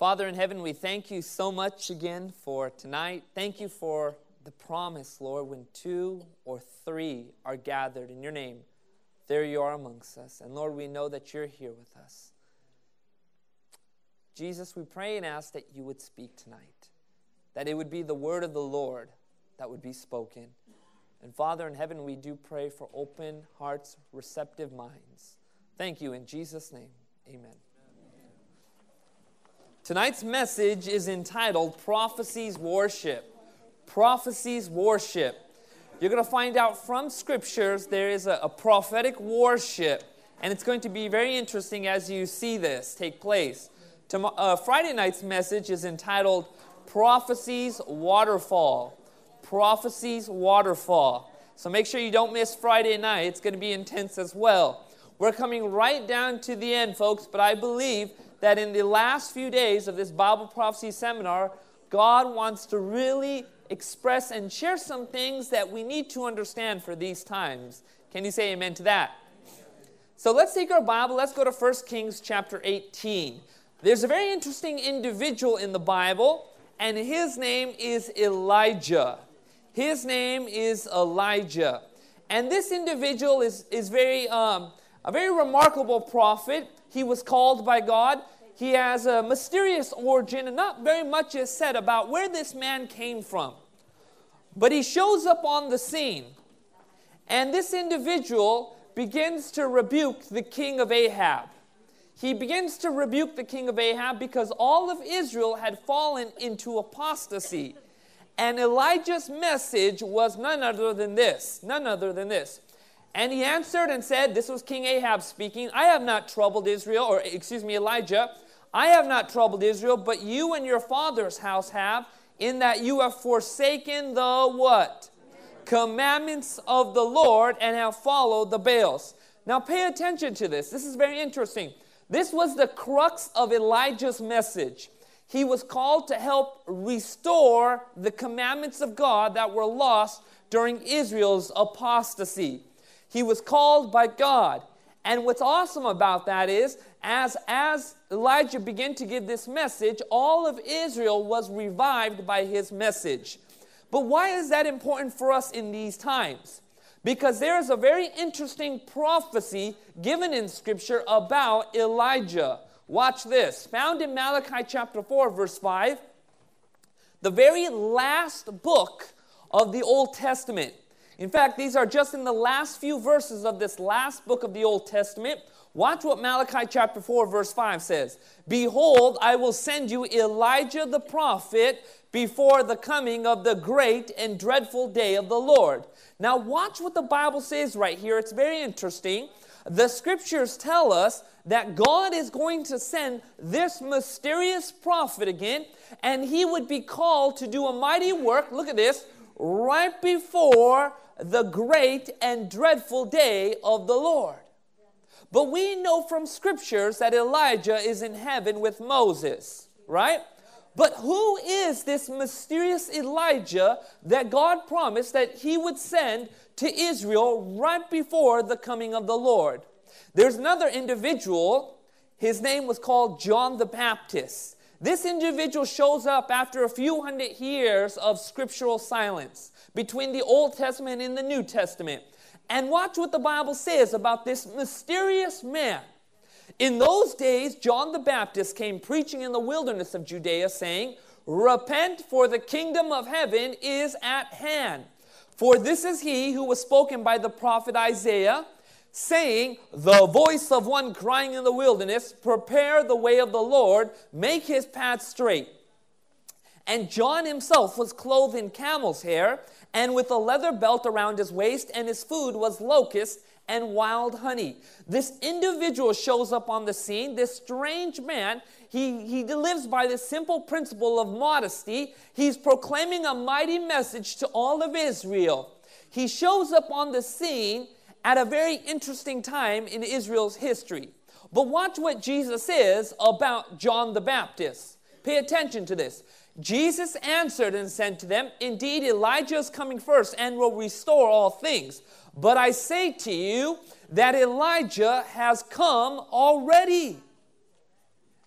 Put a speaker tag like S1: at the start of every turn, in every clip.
S1: Father in heaven, we thank you so much again for tonight. Thank you for the promise, Lord, when two or three are gathered in your name, there you are amongst us. And Lord, we know that you're here with us. Jesus, we pray and ask that you would speak tonight, that it would be the word of the Lord that would be spoken. And Father in heaven, we do pray for open hearts, receptive minds. Thank you in Jesus' name. Amen. Tonight's message is entitled Prophecies Worship. Prophecies Worship. You're going to find out from scriptures there is a, a prophetic worship, and it's going to be very interesting as you see this take place. Tomorrow, uh, Friday night's message is entitled Prophecies Waterfall. Prophecies Waterfall. So make sure you don't miss Friday night. It's going to be intense as well. We're coming right down to the end, folks, but I believe that in the last few days of this Bible prophecy seminar, God wants to really express and share some things that we need to understand for these times. Can you say amen to that? So let's take our Bible, let's go to 1 Kings chapter 18. There's a very interesting individual in the Bible, and his name is Elijah. His name is Elijah. And this individual is, is very, um, a very remarkable prophet. He was called by God. He has a mysterious origin, and not very much is said about where this man came from. But he shows up on the scene, and this individual begins to rebuke the king of Ahab. He begins to rebuke the king of Ahab because all of Israel had fallen into apostasy. And Elijah's message was none other than this none other than this and he answered and said, This was King Ahab speaking, I have not troubled Israel, or excuse me, Elijah, I have not troubled Israel, but you and your father's house have, in that you have forsaken the what? Commandments of the Lord and have followed the Baals. Now pay attention to this. This is very interesting. This was the crux of Elijah's message. He was called to help restore the commandments of God that were lost during Israel's apostasy. He was called by God. And what's awesome about that is, as, as Elijah began to give this message, all of Israel was revived by his message. But why is that important for us in these times? Because there is a very interesting prophecy given in Scripture about Elijah. Watch this, found in Malachi chapter 4, verse 5, the very last book of the Old Testament. In fact, these are just in the last few verses of this last book of the Old Testament. Watch what Malachi chapter 4, verse 5 says Behold, I will send you Elijah the prophet before the coming of the great and dreadful day of the Lord. Now, watch what the Bible says right here. It's very interesting. The scriptures tell us that God is going to send this mysterious prophet again, and he would be called to do a mighty work. Look at this right before the great and dreadful day of the Lord. But we know from scriptures that Elijah is in heaven with Moses, right? But who is this mysterious Elijah that God promised that he would send to Israel right before the coming of the Lord? There's another individual, his name was called John the Baptist. This individual shows up after a few hundred years of scriptural silence between the Old Testament and the New Testament. And watch what the Bible says about this mysterious man. In those days, John the Baptist came preaching in the wilderness of Judea, saying, Repent, for the kingdom of heaven is at hand. For this is he who was spoken by the prophet Isaiah, saying, The voice of one crying in the wilderness, Prepare the way of the Lord, make his path straight. And John himself was clothed in camel's hair and with a leather belt around his waist, and his food was locust and wild honey. This individual shows up on the scene, this strange man. He, he lives by the simple principle of modesty. He's proclaiming a mighty message to all of Israel. He shows up on the scene at a very interesting time in Israel's history. But watch what Jesus says about John the Baptist. Pay attention to this. Jesus answered and said to them, Indeed, Elijah is coming first and will restore all things. But I say to you that Elijah has come already.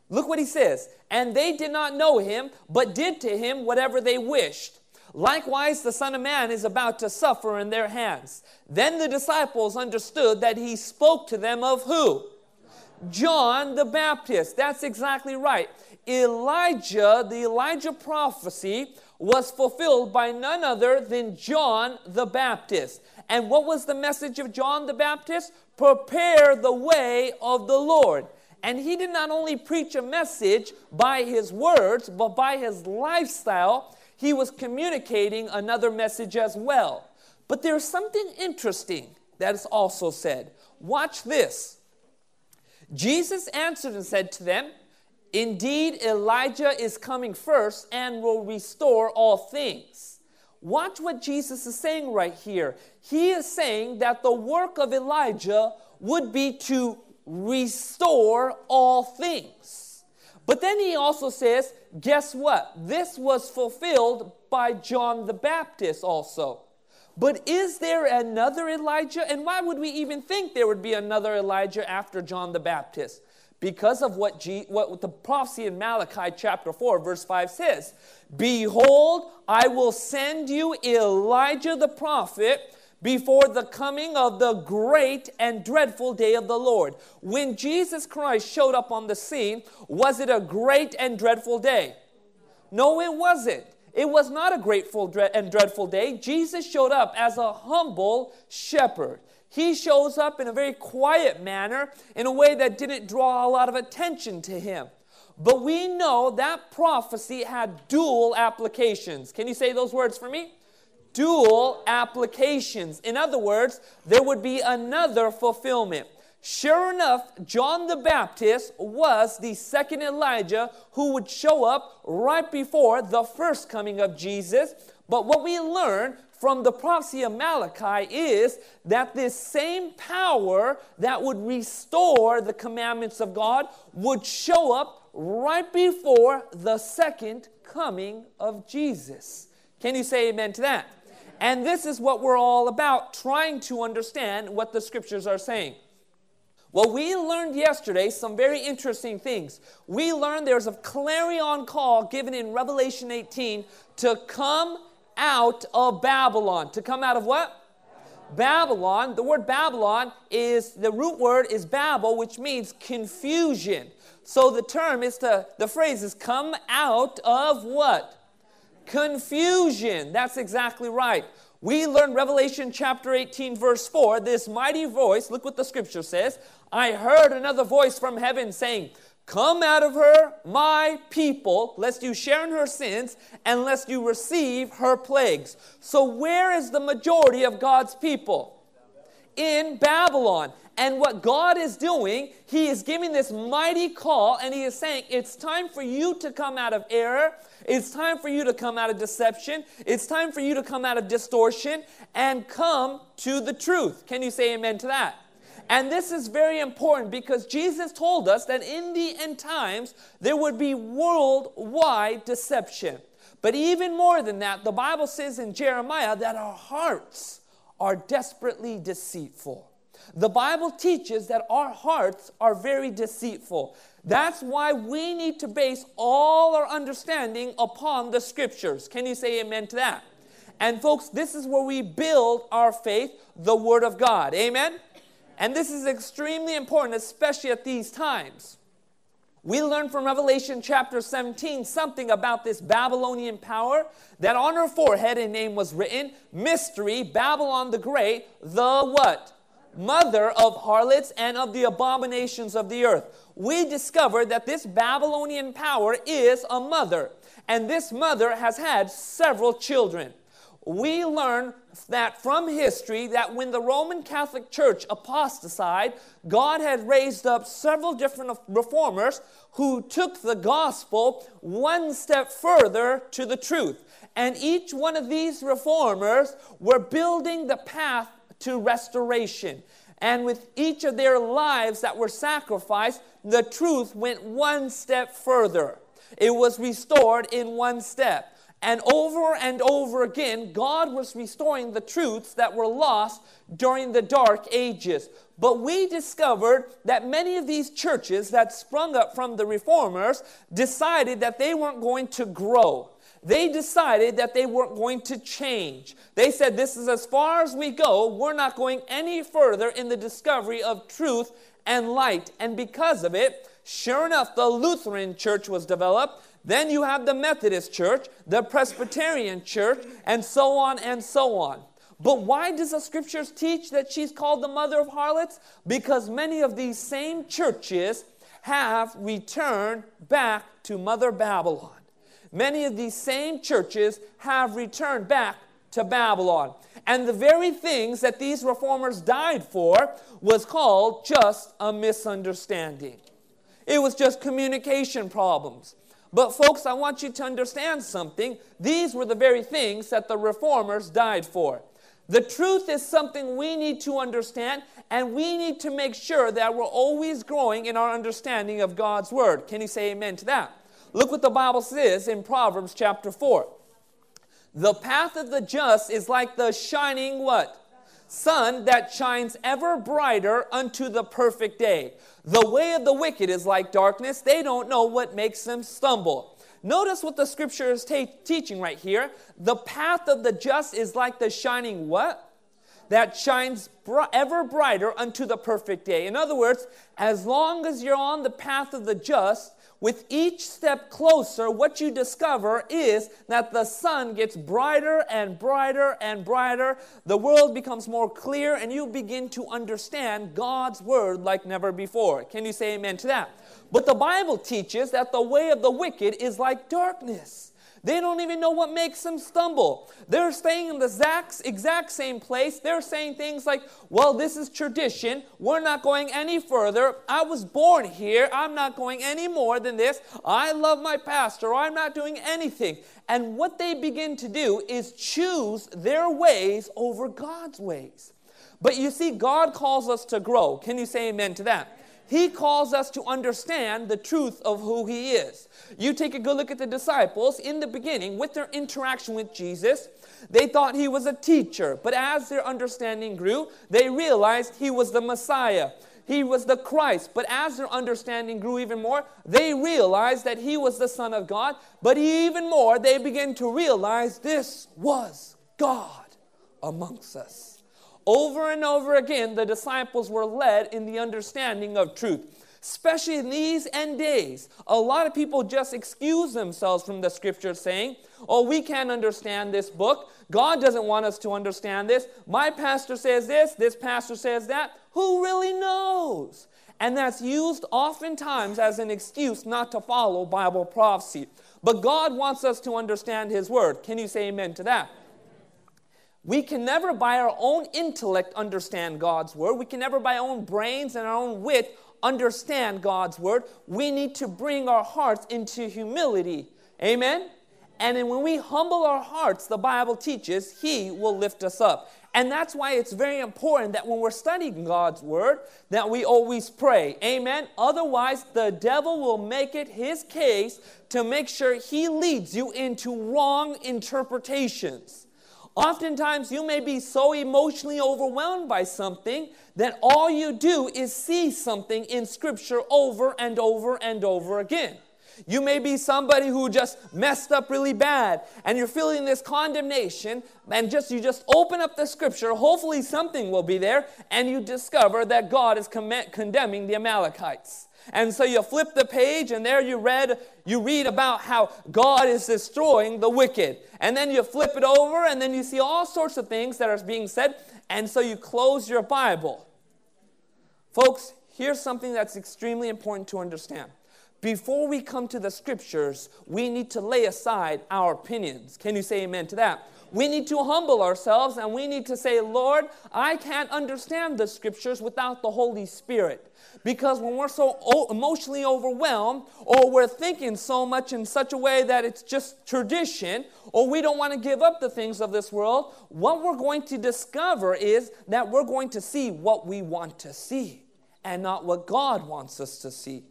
S1: Look what he says. And they did not know him, but did to him whatever they wished. Likewise, the Son of Man is about to suffer in their hands. Then the disciples understood that he spoke to them of who? John the Baptist. That's exactly right. Elijah, the Elijah prophecy, was fulfilled by none other than John the Baptist. And what was the message of John the Baptist? Prepare the way of the Lord. And he did not only preach a message by his words, but by his lifestyle, he was communicating another message as well. But there's something interesting that is also said. Watch this. Jesus answered and said to them, Indeed, Elijah is coming first and will restore all things. Watch what Jesus is saying right here. He is saying that the work of Elijah would be to restore all things. But then he also says, guess what? This was fulfilled by John the Baptist also. But is there another Elijah? And why would we even think there would be another Elijah after John the Baptist? Because of what, G, what the prophecy in Malachi chapter 4, verse 5 says Behold, I will send you Elijah the prophet before the coming of the great and dreadful day of the Lord. When Jesus Christ showed up on the scene, was it a great and dreadful day? No, it wasn't. It was not a grateful and dreadful day. Jesus showed up as a humble shepherd. He shows up in a very quiet manner, in a way that didn't draw a lot of attention to him. But we know that prophecy had dual applications. Can you say those words for me? Dual applications. In other words, there would be another fulfillment. Sure enough, John the Baptist was the second Elijah who would show up right before the first coming of Jesus. But what we learn from the prophecy of Malachi is that this same power that would restore the commandments of God would show up right before the second coming of Jesus. Can you say amen to that? And this is what we're all about, trying to understand what the scriptures are saying. Well, we learned yesterday some very interesting things. We learned there's a clarion call given in Revelation 18 to come out of Babylon. To come out of what? Babylon. The word Babylon is the root word is Babel, which means confusion. So the term is to the phrase is come out of what? Confusion. That's exactly right. We learn Revelation chapter 18, verse 4, this mighty voice, look what the scripture says I heard another voice from heaven saying, Come out of her, my people, lest you share in her sins, and lest you receive her plagues. So, where is the majority of God's people? In Babylon. And what God is doing, He is giving this mighty call, and He is saying, It's time for you to come out of error. It's time for you to come out of deception. It's time for you to come out of distortion and come to the truth. Can you say amen to that? And this is very important because Jesus told us that in the end times there would be worldwide deception. But even more than that, the Bible says in Jeremiah that our hearts are desperately deceitful. The Bible teaches that our hearts are very deceitful. That's why we need to base all our understanding upon the scriptures. Can you say amen to that? And folks, this is where we build our faith, the Word of God. Amen? And this is extremely important, especially at these times. We learn from Revelation chapter 17 something about this Babylonian power that on her forehead a name was written, Mystery, Babylon the Great, the what? Mother of harlots and of the abominations of the earth. We discover that this Babylonian power is a mother, and this mother has had several children we learn that from history that when the Roman Catholic Church apostatized, God had raised up several different reformers who took the gospel one step further to the truth. And each one of these reformers were building the path to restoration. And with each of their lives that were sacrificed, the truth went one step further. It was restored in one step. And over and over again, God was restoring the truths that were lost during the dark ages. But we discovered that many of these churches that sprung up from the reformers decided that they weren't going to grow. They decided that they weren't going to change. They said, This is as far as we go. We're not going any further in the discovery of truth and light. And because of it, sure enough, the Lutheran church was developed. Then you have the Methodist church, the Presbyterian church, and so on and so on. But why does the scriptures teach that she's called the mother of harlots? Because many of these same churches have returned back to Mother Babylon. Many of these same churches have returned back to Babylon. And the very things that these reformers died for was called just a misunderstanding. It was just communication problems. But, folks, I want you to understand something. These were the very things that the reformers died for. The truth is something we need to understand, and we need to make sure that we're always growing in our understanding of God's Word. Can you say amen to that? Look what the Bible says in Proverbs chapter 4. The path of the just is like the shining what? Sun that shines ever brighter unto the perfect day. The way of the wicked is like darkness. They don't know what makes them stumble. Notice what the scripture is ta- teaching right here. The path of the just is like the shining what? That shines ever brighter unto the perfect day. In other words, as long as you're on the path of the just, with each step closer, what you discover is that the sun gets brighter and brighter and brighter. The world becomes more clear, and you begin to understand God's word like never before. Can you say amen to that? But the Bible teaches that the way of the wicked is like darkness. They don't even know what makes them stumble. They're staying in the exact, exact same place. They're saying things like, well, this is tradition. We're not going any further. I was born here. I'm not going any more than this. I love my pastor. I'm not doing anything. And what they begin to do is choose their ways over God's ways. But you see, God calls us to grow. Can you say amen to that? He calls us to understand the truth of who He is. You take a good look at the disciples in the beginning with their interaction with Jesus. They thought He was a teacher, but as their understanding grew, they realized He was the Messiah. He was the Christ. But as their understanding grew even more, they realized that He was the Son of God. But even more, they began to realize this was God amongst us. Over and over again, the disciples were led in the understanding of truth. Especially in these end days, a lot of people just excuse themselves from the scripture saying, Oh, we can't understand this book. God doesn't want us to understand this. My pastor says this, this pastor says that. Who really knows? And that's used oftentimes as an excuse not to follow Bible prophecy. But God wants us to understand His Word. Can you say amen to that? We can never, by our own intellect, understand God's word. We can never, by our own brains and our own wit, understand God's word. We need to bring our hearts into humility. Amen? And then when we humble our hearts, the Bible teaches He will lift us up. And that's why it's very important that when we're studying God's word, that we always pray. Amen. Otherwise, the devil will make it his case to make sure he leads you into wrong interpretations. Oftentimes, you may be so emotionally overwhelmed by something that all you do is see something in Scripture over and over and over again. You may be somebody who just messed up really bad and you're feeling this condemnation and just you just open up the scripture, hopefully something will be there and you discover that God is condemning the Amalekites. And so you flip the page and there you read you read about how God is destroying the wicked. And then you flip it over and then you see all sorts of things that are being said and so you close your Bible. Folks, here's something that's extremely important to understand. Before we come to the scriptures, we need to lay aside our opinions. Can you say amen to that? We need to humble ourselves and we need to say, Lord, I can't understand the scriptures without the Holy Spirit. Because when we're so emotionally overwhelmed, or we're thinking so much in such a way that it's just tradition, or we don't want to give up the things of this world, what we're going to discover is that we're going to see what we want to see and not what God wants us to see.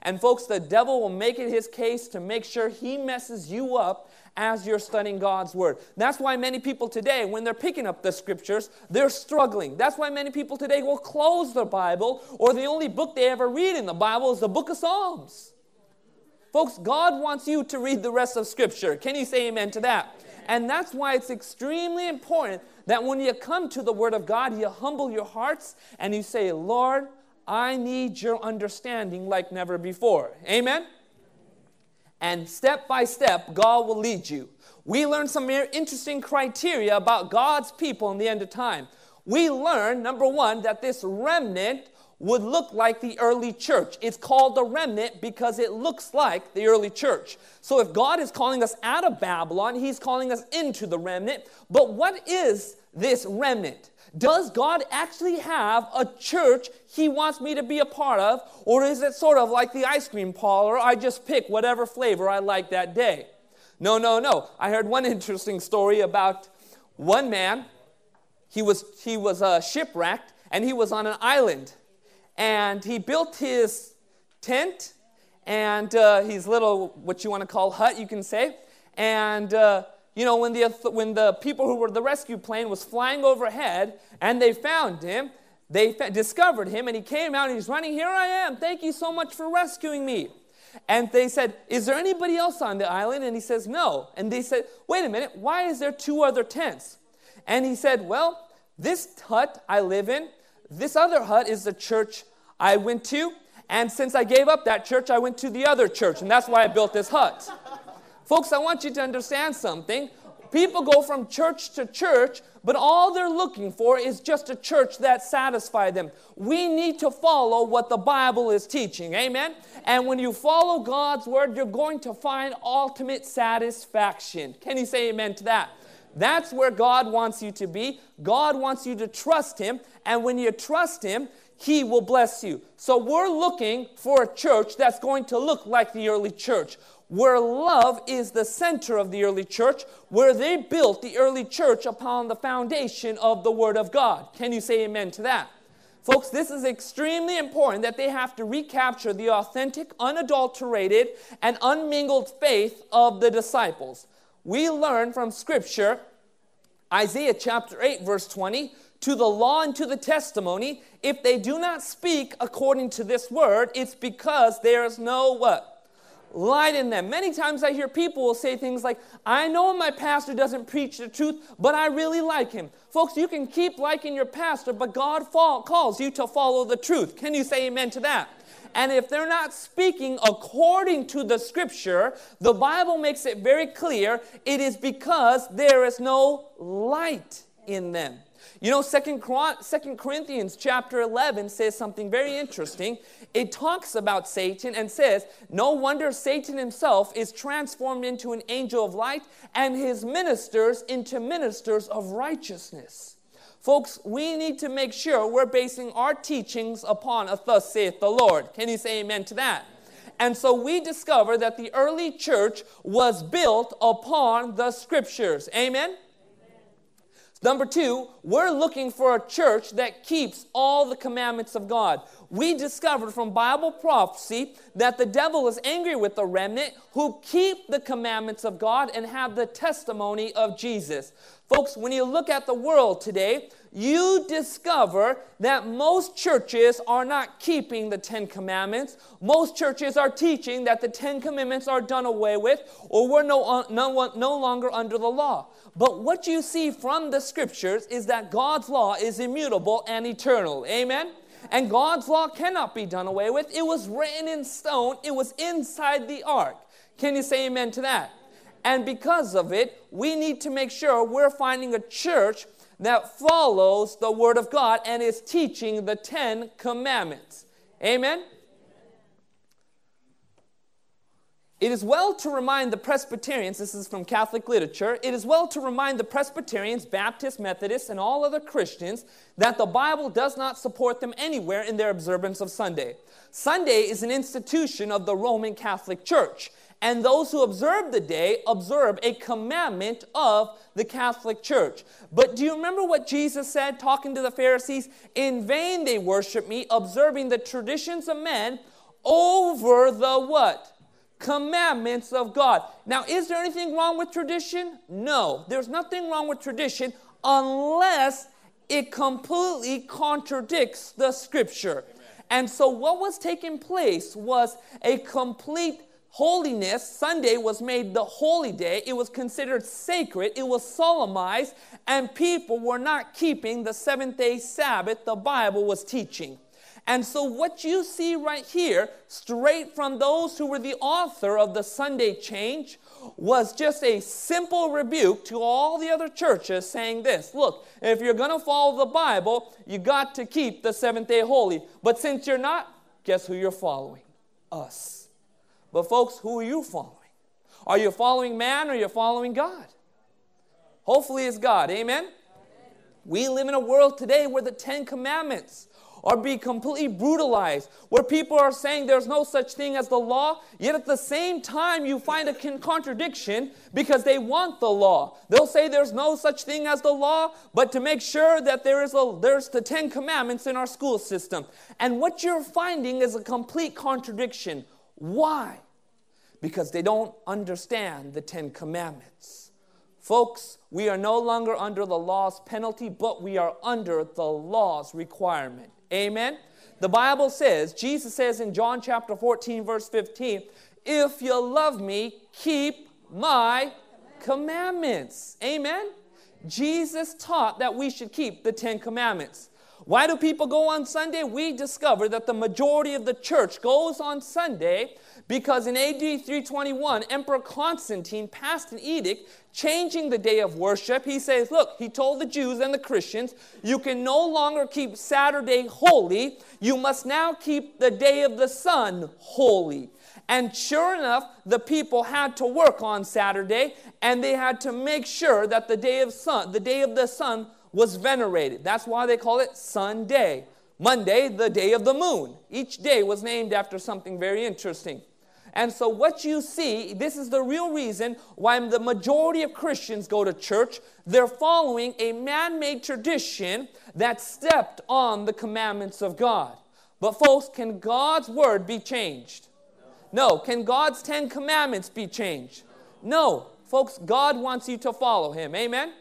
S1: And folks, the devil will make it his case to make sure he messes you up as you're studying God's Word. That's why many people today, when they're picking up the scriptures, they're struggling. That's why many people today will close their Bible, or the only book they ever read in the Bible is the book of Psalms. Folks, God wants you to read the rest of Scripture. Can you say amen to that? And that's why it's extremely important that when you come to the Word of God, you humble your hearts and you say, Lord, I need your understanding like never before. Amen? And step by step, God will lead you. We learned some interesting criteria about God's people in the end of time. We learned, number one, that this remnant would look like the early church. It's called the remnant because it looks like the early church. So if God is calling us out of Babylon, He's calling us into the remnant. But what is this remnant? Does God actually have a church He wants me to be a part of? Or is it sort of like the ice cream parlor? I just pick whatever flavor I like that day. No, no, no. I heard one interesting story about one man. He was, he was uh, shipwrecked and he was on an island and he built his tent and uh, his little, what you want to call hut, you can say. And, uh, you know, when the, when the people who were the rescue plane was flying overhead and they found him, they discovered him and he came out and he's running, Here I am. Thank you so much for rescuing me. And they said, Is there anybody else on the island? And he says, No. And they said, Wait a minute, why is there two other tents? And he said, Well, this hut I live in this other hut is the church I went to, and since I gave up that church, I went to the other church, and that's why I built this hut. Folks, I want you to understand something. People go from church to church, but all they're looking for is just a church that satisfies them. We need to follow what the Bible is teaching. Amen? And when you follow God's word, you're going to find ultimate satisfaction. Can you say amen to that? That's where God wants you to be. God wants you to trust Him. And when you trust Him, He will bless you. So we're looking for a church that's going to look like the early church, where love is the center of the early church, where they built the early church upon the foundation of the Word of God. Can you say amen to that? Folks, this is extremely important that they have to recapture the authentic, unadulterated, and unmingled faith of the disciples we learn from Scripture, Isaiah chapter 8, verse 20, to the law and to the testimony, if they do not speak according to this word, it's because there is no what? Light in them. Many times I hear people will say things like, I know my pastor doesn't preach the truth, but I really like him. Folks, you can keep liking your pastor, but God fall, calls you to follow the truth. Can you say amen to that? And if they're not speaking according to the scripture, the Bible makes it very clear it is because there is no light in them. You know, Second Corinthians chapter 11 says something very interesting. It talks about Satan and says, No wonder Satan himself is transformed into an angel of light and his ministers into ministers of righteousness. Folks, we need to make sure we're basing our teachings upon a thus saith the Lord. Can you say amen to that? And so we discover that the early church was built upon the scriptures. Amen? Number two, we're looking for a church that keeps all the commandments of God. We discovered from Bible prophecy that the devil is angry with the remnant who keep the commandments of God and have the testimony of Jesus. Folks, when you look at the world today, you discover that most churches are not keeping the Ten Commandments. Most churches are teaching that the Ten Commandments are done away with or we're no, uh, no, no longer under the law. But what you see from the scriptures is that God's law is immutable and eternal. Amen? And God's law cannot be done away with. It was written in stone, it was inside the ark. Can you say amen to that? And because of it, we need to make sure we're finding a church that follows the Word of God and is teaching the Ten Commandments. Amen? It is well to remind the Presbyterians, this is from Catholic literature, it is well to remind the Presbyterians, Baptists, Methodists, and all other Christians that the Bible does not support them anywhere in their observance of Sunday. Sunday is an institution of the Roman Catholic Church, and those who observe the day observe a commandment of the Catholic Church. But do you remember what Jesus said talking to the Pharisees? In vain they worship me, observing the traditions of men over the what? Commandments of God. Now, is there anything wrong with tradition? No, there's nothing wrong with tradition unless it completely contradicts the scripture. And so, what was taking place was a complete holiness. Sunday was made the holy day, it was considered sacred, it was solemnized, and people were not keeping the seventh day Sabbath the Bible was teaching. And so, what you see right here, straight from those who were the author of the Sunday change, was just a simple rebuke to all the other churches saying this Look, if you're going to follow the Bible, you got to keep the seventh day holy. But since you're not, guess who you're following? Us. But, folks, who are you following? Are you following man or are you following God? Hopefully, it's God. Amen? We live in a world today where the Ten Commandments are being completely brutalized, where people are saying there's no such thing as the law, yet at the same time you find a contradiction because they want the law. They'll say there's no such thing as the law, but to make sure that there is a, there's the Ten Commandments in our school system. And what you're finding is a complete contradiction. Why? Because they don't understand the Ten Commandments. Folks, we are no longer under the law's penalty, but we are under the law's requirement. Amen. The Bible says, Jesus says in John chapter 14, verse 15, if you love me, keep my commandments. Amen. Jesus taught that we should keep the Ten Commandments. Why do people go on Sunday? We discover that the majority of the church goes on Sunday because in AD 321, Emperor Constantine passed an edict changing the day of worship. He says, Look, he told the Jews and the Christians, you can no longer keep Saturday holy, you must now keep the day of the sun holy. And sure enough, the people had to work on Saturday and they had to make sure that the day of sun, the day of the sun was venerated. That's why they call it Sunday. Monday, the day of the moon. Each day was named after something very interesting. And so, what you see, this is the real reason why the majority of Christians go to church. They're following a man made tradition that stepped on the commandments of God. But, folks, can God's word be changed? No. Can God's Ten Commandments be changed? No. Folks, God wants you to follow Him. Amen?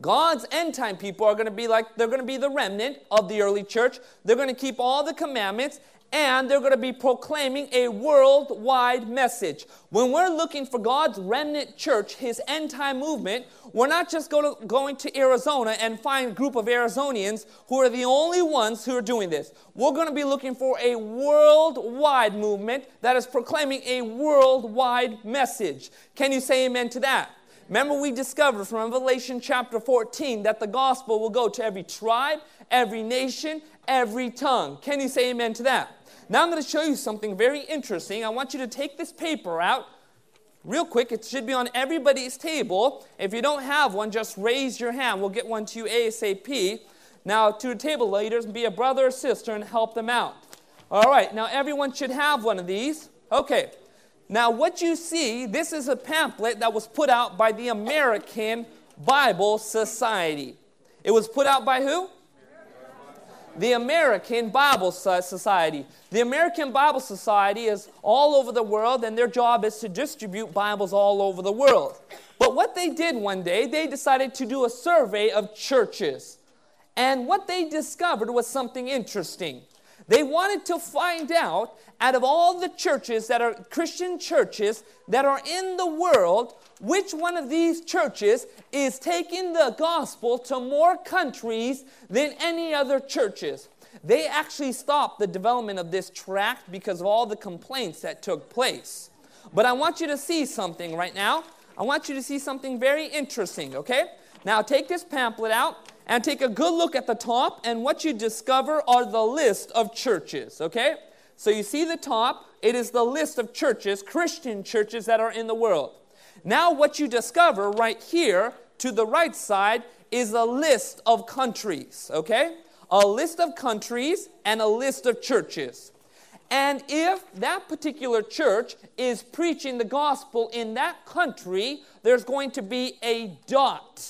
S1: God's end time people are going to be like, they're going to be the remnant of the early church. They're going to keep all the commandments and they're going to be proclaiming a worldwide message. When we're looking for God's remnant church, his end time movement, we're not just going to, going to Arizona and find a group of Arizonians who are the only ones who are doing this. We're going to be looking for a worldwide movement that is proclaiming a worldwide message. Can you say amen to that? Remember, we discovered from Revelation chapter 14 that the gospel will go to every tribe, every nation, every tongue. Can you say amen to that? Now I'm going to show you something very interesting. I want you to take this paper out real quick. It should be on everybody's table. If you don't have one, just raise your hand. We'll get one to you ASAP. Now, to the table leaders, be a brother or sister and help them out. All right, now everyone should have one of these. Okay, now, what you see, this is a pamphlet that was put out by the American Bible Society. It was put out by who? The American Bible Society. The American Bible Society is all over the world, and their job is to distribute Bibles all over the world. But what they did one day, they decided to do a survey of churches. And what they discovered was something interesting. They wanted to find out, out of all the churches that are Christian churches that are in the world, which one of these churches is taking the gospel to more countries than any other churches. They actually stopped the development of this tract because of all the complaints that took place. But I want you to see something right now. I want you to see something very interesting, okay? Now take this pamphlet out and take a good look at the top, and what you discover are the list of churches, okay? So you see the top, it is the list of churches, Christian churches that are in the world. Now, what you discover right here to the right side is a list of countries, okay? A list of countries and a list of churches. And if that particular church is preaching the gospel in that country, there's going to be a dot,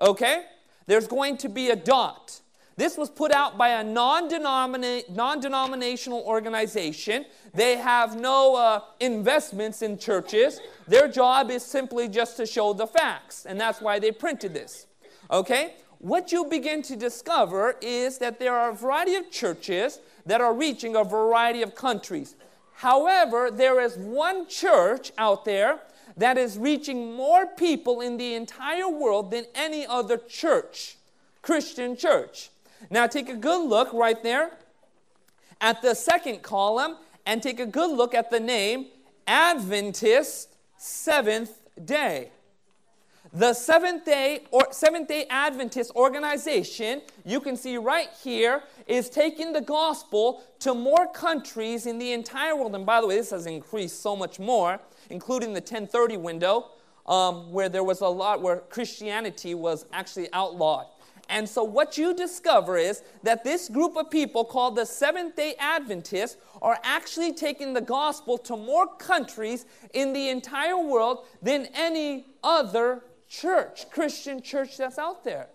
S1: okay? There's going to be a dot. This was put out by a non denominational organization. They have no uh, investments in churches. Their job is simply just to show the facts, and that's why they printed this. Okay? What you begin to discover is that there are a variety of churches that are reaching a variety of countries. However, there is one church out there that is reaching more people in the entire world than any other church, Christian church. Now take a good look right there at the second column and take a good look at the name Adventist Seventh Day. The Seventh Day or Seventh Day Adventist organization, you can see right here, is taking the gospel to more countries in the entire world. And by the way, this has increased so much more, including the 1030 window, um, where there was a lot where Christianity was actually outlawed. And so, what you discover is that this group of people called the Seventh day Adventists are actually taking the gospel to more countries in the entire world than any other church, Christian church that's out there.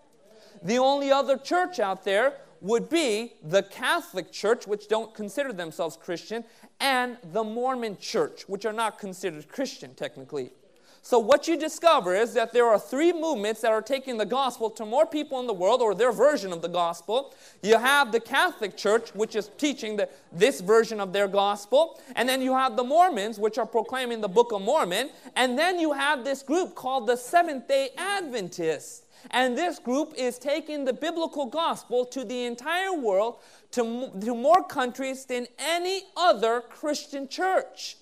S1: The only other church out there would be the Catholic Church, which don't consider themselves Christian, and the Mormon Church, which are not considered Christian technically. So, what you discover is that there are three movements that are taking the gospel to more people in the world, or their version of the gospel. You have the Catholic Church, which is teaching the, this version of their gospel. And then you have the Mormons, which are proclaiming the Book of Mormon. And then you have this group called the Seventh day Adventists. And this group is taking the biblical gospel to the entire world, to, to more countries than any other Christian church.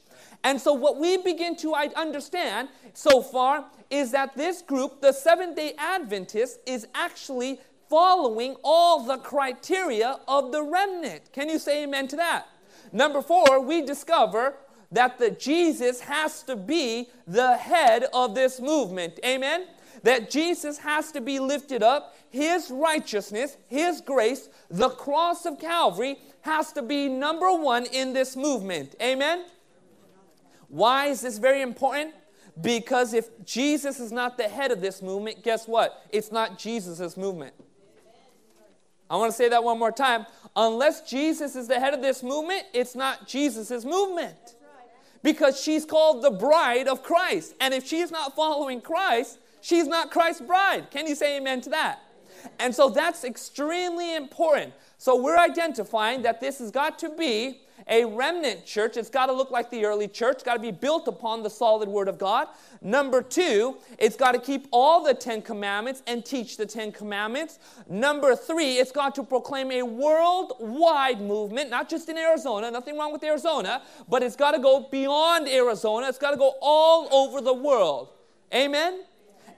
S1: And so, what we begin to understand so far is that this group, the Seventh day Adventists, is actually following all the criteria of the remnant. Can you say amen to that? Number four, we discover that the Jesus has to be the head of this movement. Amen? That Jesus has to be lifted up. His righteousness, His grace, the cross of Calvary has to be number one in this movement. Amen? Why is this very important? Because if Jesus is not the head of this movement, guess what? It's not Jesus' movement. I want to say that one more time. Unless Jesus is the head of this movement, it's not Jesus' movement. Because she's called the bride of Christ. And if she's not following Christ, she's not Christ's bride. Can you say amen to that? And so that's extremely important. So we're identifying that this has got to be a remnant church, it's got to look like the early church, it's got to be built upon the solid word of God. Number two, it's got to keep all the Ten Commandments and teach the Ten Commandments. Number three, it's got to proclaim a worldwide movement, not just in Arizona, nothing wrong with Arizona, but it's got to go beyond Arizona, it's got to go all over the world. Amen?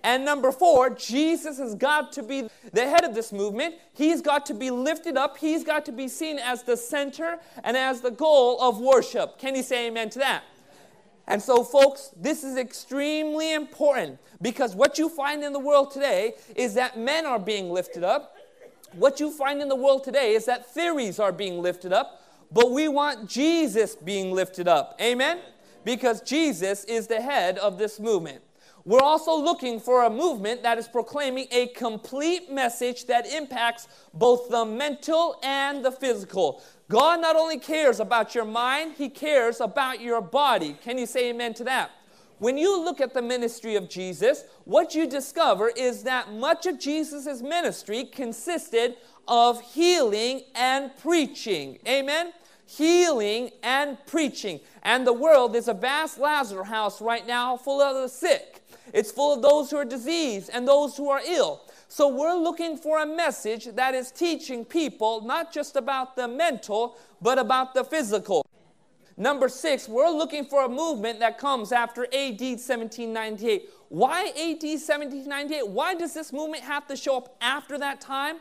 S1: And number four, Jesus has got to be the head of this movement. He's got to be lifted up. He's got to be seen as the center and as the goal of worship. Can you say amen to that? And so, folks, this is extremely important because what you find in the world today is that men are being lifted up. What you find in the world today is that theories are being lifted up, but we want Jesus being lifted up. Amen? Because Jesus is the head of this movement. We're also looking for a movement that is proclaiming a complete message that impacts both the mental and the physical. God not only cares about your mind, He cares about your body. Can you say amen to that? When you look at the ministry of Jesus, what you discover is that much of Jesus' ministry consisted of healing and preaching. Amen? Healing and preaching. And the world is a vast Lazarus house right now full of the sick. It's full of those who are diseased and those who are ill. So we're looking for a message that is teaching people not just about the mental, but about the physical. Number six, we're looking for a movement that comes after AD 1798. Why AD 1798? Why does this movement have to show up after that time?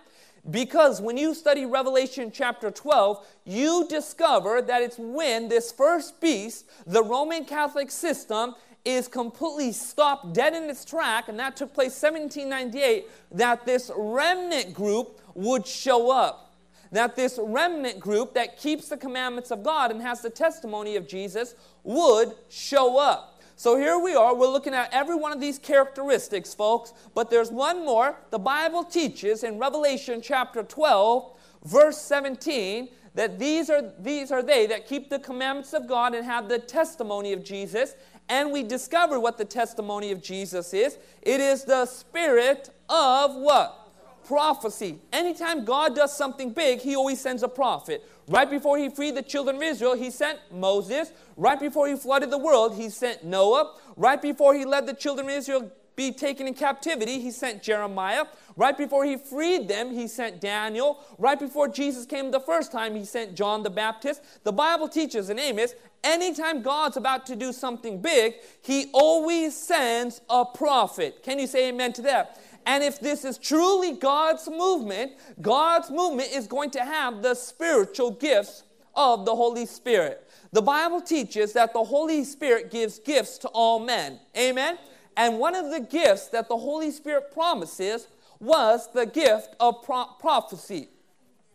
S1: Because when you study Revelation chapter 12, you discover that it's when this first beast, the Roman Catholic system, is completely stopped dead in its track, and that took place 1798, that this remnant group would show up. That this remnant group that keeps the commandments of God and has the testimony of Jesus would show up. So here we are, we're looking at every one of these characteristics, folks, but there's one more. The Bible teaches in Revelation chapter 12, verse 17, that these are, these are they that keep the commandments of God and have the testimony of Jesus. And we discover what the testimony of Jesus is it is the spirit of what? Prophecy. Anytime God does something big, He always sends a prophet. Right before He freed the children of Israel, He sent Moses. Right before He flooded the world, He sent Noah. Right before He led the children of Israel be taken in captivity, he sent Jeremiah. Right before he freed them, he sent Daniel. Right before Jesus came the first time, he sent John the Baptist. The Bible teaches in Amos anytime God's about to do something big, he always sends a prophet. Can you say amen to that? And if this is truly God's movement, God's movement is going to have the spiritual gifts of the Holy Spirit. The Bible teaches that the Holy Spirit gives gifts to all men. Amen? And one of the gifts that the Holy Spirit promises was the gift of pro- prophecy.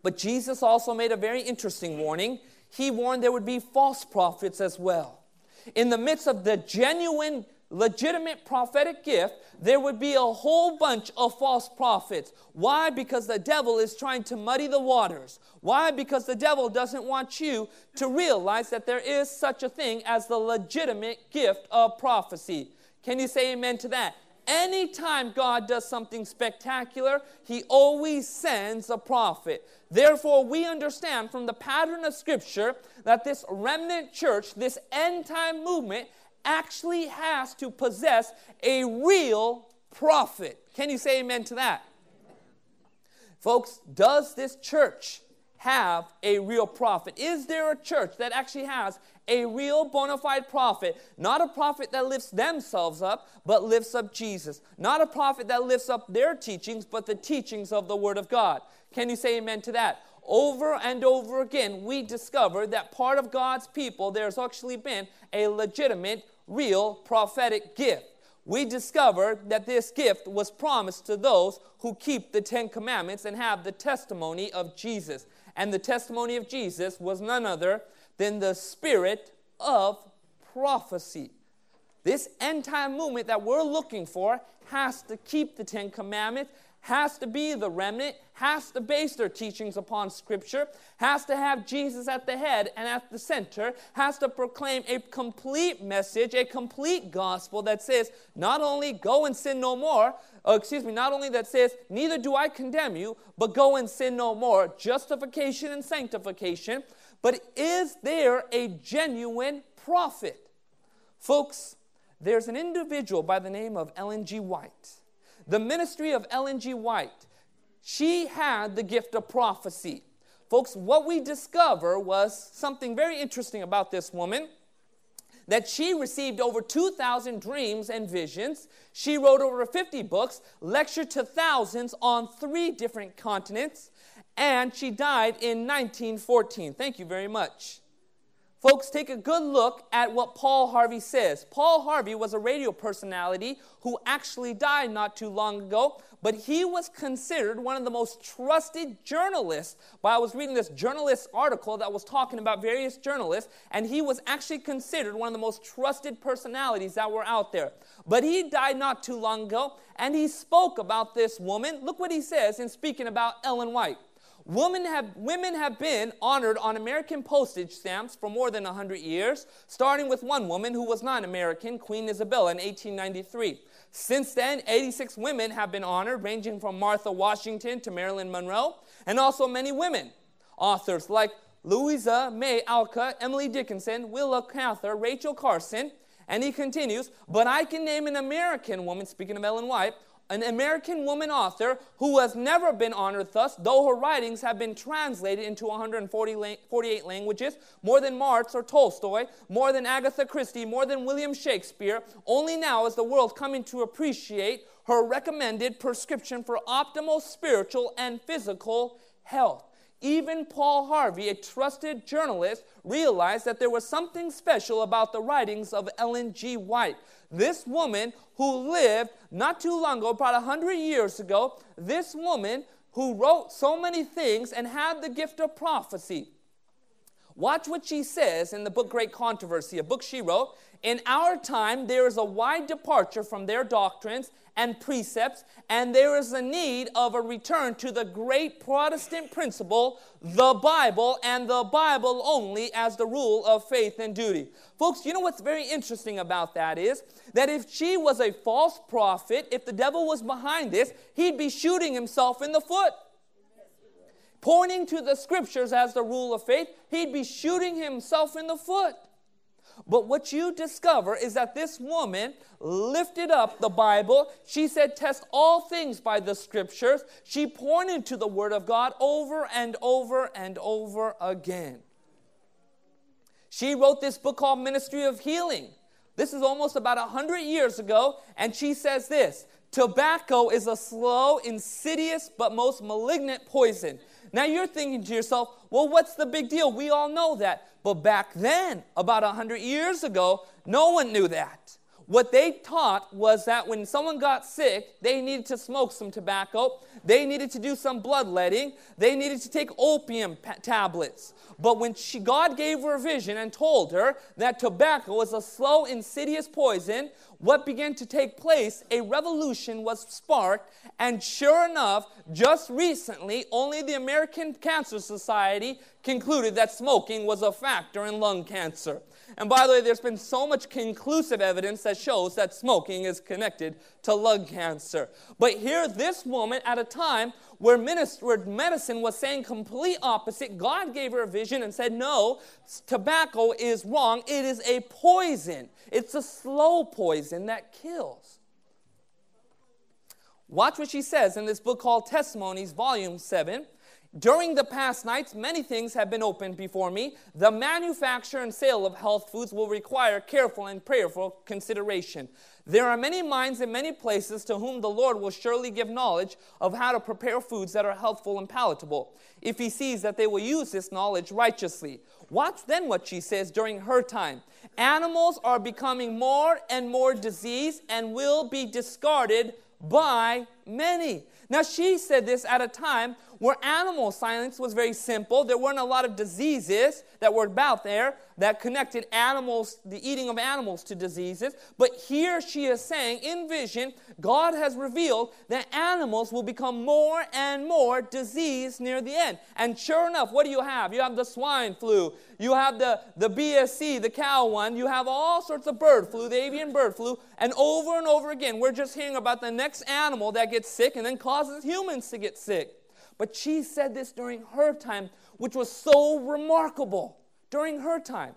S1: But Jesus also made a very interesting warning. He warned there would be false prophets as well. In the midst of the genuine, legitimate prophetic gift, there would be a whole bunch of false prophets. Why? Because the devil is trying to muddy the waters. Why? Because the devil doesn't want you to realize that there is such a thing as the legitimate gift of prophecy. Can you say amen to that? Anytime God does something spectacular, He always sends a prophet. Therefore, we understand from the pattern of Scripture that this remnant church, this end time movement, actually has to possess a real prophet. Can you say amen to that? Folks, does this church have a real prophet? Is there a church that actually has a real bona fide prophet? Not a prophet that lifts themselves up, but lifts up Jesus. Not a prophet that lifts up their teachings, but the teachings of the Word of God. Can you say amen to that? Over and over again, we discover that part of God's people, there's actually been a legitimate, real prophetic gift we discover that this gift was promised to those who keep the Ten Commandments and have the testimony of Jesus. And the testimony of Jesus was none other than the spirit of prophecy. This end time movement that we're looking for has to keep the Ten Commandments, has to be the remnant, has to base their teachings upon Scripture, has to have Jesus at the head and at the center, has to proclaim a complete message, a complete gospel that says not only go and sin no more, oh, excuse me, not only that says, neither do I condemn you, but go and sin no more, justification and sanctification. But is there a genuine prophet? Folks, there's an individual by the name of Ellen G. White. The ministry of Ellen G. White, she had the gift of prophecy. Folks, what we discover was something very interesting about this woman that she received over 2,000 dreams and visions. She wrote over 50 books, lectured to thousands on three different continents, and she died in 1914. Thank you very much. Folks, take a good look at what Paul Harvey says. Paul Harvey was a radio personality who actually died not too long ago, but he was considered one of the most trusted journalists. But I was reading this journalist article that was talking about various journalists, and he was actually considered one of the most trusted personalities that were out there. But he died not too long ago, and he spoke about this woman. Look what he says in speaking about Ellen White. Women have, women have been honored on American postage stamps for more than 100 years, starting with one woman who was not American, Queen Isabella, in 1893. Since then, 86 women have been honored, ranging from Martha Washington to Marilyn Monroe, and also many women authors like Louisa May Alcott, Emily Dickinson, Willa Cather, Rachel Carson, and he continues, but I can name an American woman, speaking of Ellen White, an American woman author who has never been honored thus, though her writings have been translated into 148 languages, more than Marx or Tolstoy, more than Agatha Christie, more than William Shakespeare. Only now is the world coming to appreciate her recommended prescription for optimal spiritual and physical health. Even Paul Harvey, a trusted journalist, realized that there was something special about the writings of Ellen G. White. This woman who lived not too long ago, about 100 years ago, this woman who wrote so many things and had the gift of prophecy. Watch what she says in the book Great Controversy, a book she wrote. In our time, there is a wide departure from their doctrines and precepts, and there is a need of a return to the great Protestant principle, the Bible, and the Bible only as the rule of faith and duty. Folks, you know what's very interesting about that is that if she was a false prophet, if the devil was behind this, he'd be shooting himself in the foot. Pointing to the scriptures as the rule of faith, he'd be shooting himself in the foot. But what you discover is that this woman lifted up the Bible. She said, Test all things by the scriptures. She pointed to the Word of God over and over and over again. She wrote this book called Ministry of Healing. This is almost about 100 years ago, and she says this Tobacco is a slow, insidious, but most malignant poison. Now you're thinking to yourself, well, what's the big deal? We all know that. But back then, about 100 years ago, no one knew that. What they taught was that when someone got sick, they needed to smoke some tobacco, they needed to do some bloodletting, they needed to take opium tablets. But when she, God gave her a vision and told her that tobacco was a slow, insidious poison, what began to take place? A revolution was sparked, and sure enough, just recently, only the American Cancer Society concluded that smoking was a factor in lung cancer. And by the way, there's been so much conclusive evidence that shows that smoking is connected to lung cancer. But here, this woman, at a time where, medicine was saying complete opposite, God gave her a vision and said, No, tobacco is wrong. It is a poison, it's a slow poison that kills. Watch what she says in this book called Testimonies, Volume 7. During the past nights, many things have been opened before me. The manufacture and sale of health foods will require careful and prayerful consideration. There are many minds in many places to whom the Lord will surely give knowledge of how to prepare foods that are healthful and palatable, if He sees that they will use this knowledge righteously. Watch then what she says during her time. Animals are becoming more and more diseased and will be discarded by many. Now, she said this at a time where animal science was very simple. There weren't a lot of diseases that were about there that connected animals, the eating of animals to diseases. But here she is saying, in vision, God has revealed that animals will become more and more diseased near the end. And sure enough, what do you have? You have the swine flu, you have the, the BSE, the cow one, you have all sorts of bird flu, the avian bird flu, and over and over again, we're just hearing about the next animal that gets sick and then causes humans to get sick. But she said this during her time, which was so remarkable during her time.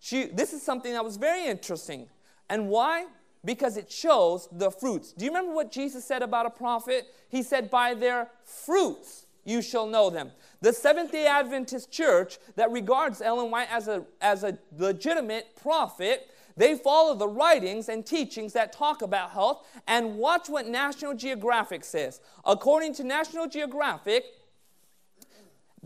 S1: She, this is something that was very interesting. And why? Because it shows the fruits. Do you remember what Jesus said about a prophet? He said, By their fruits you shall know them. The Seventh day Adventist church that regards Ellen White as a, as a legitimate prophet they follow the writings and teachings that talk about health and watch what National Geographic says. According to National Geographic,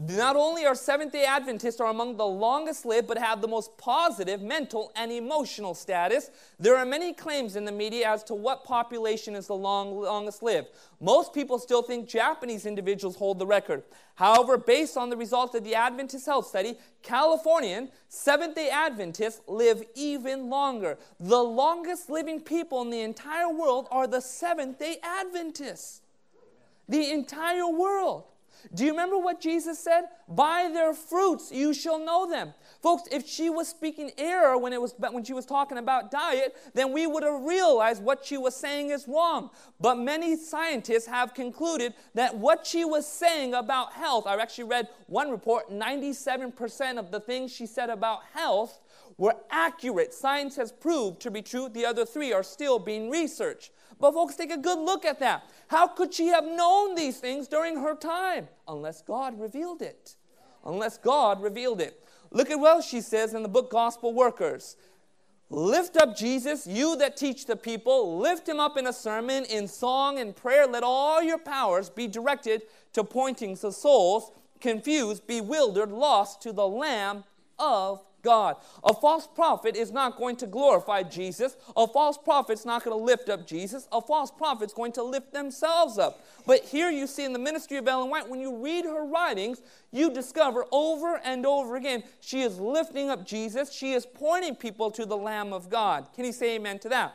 S1: not only are Seventh day Adventists are among the longest lived, but have the most positive mental and emotional status. There are many claims in the media as to what population is the long, longest lived. Most people still think Japanese individuals hold the record. However, based on the results of the Adventist Health Study, Californian Seventh day Adventists live even longer. The longest living people in the entire world are the Seventh day Adventists. The entire world. Do you remember what Jesus said? By their fruits you shall know them. Folks, if she was speaking error when, it was, when she was talking about diet, then we would have realized what she was saying is wrong. But many scientists have concluded that what she was saying about health, I've actually read one report 97% of the things she said about health were accurate. Science has proved to be true. The other three are still being researched. But, folks, take a good look at that. How could she have known these things during her time? Unless God revealed it. Unless God revealed it. Look at what she says in the book Gospel Workers. Lift up Jesus, you that teach the people. Lift him up in a sermon, in song, and prayer. Let all your powers be directed to pointing to souls confused, bewildered, lost to the Lamb of God. A false prophet is not going to glorify Jesus. A false prophet's not going to lift up Jesus. A false prophet's going to lift themselves up. But here you see in the ministry of Ellen White, when you read her writings, you discover over and over again she is lifting up Jesus. She is pointing people to the Lamb of God. Can you say amen to that?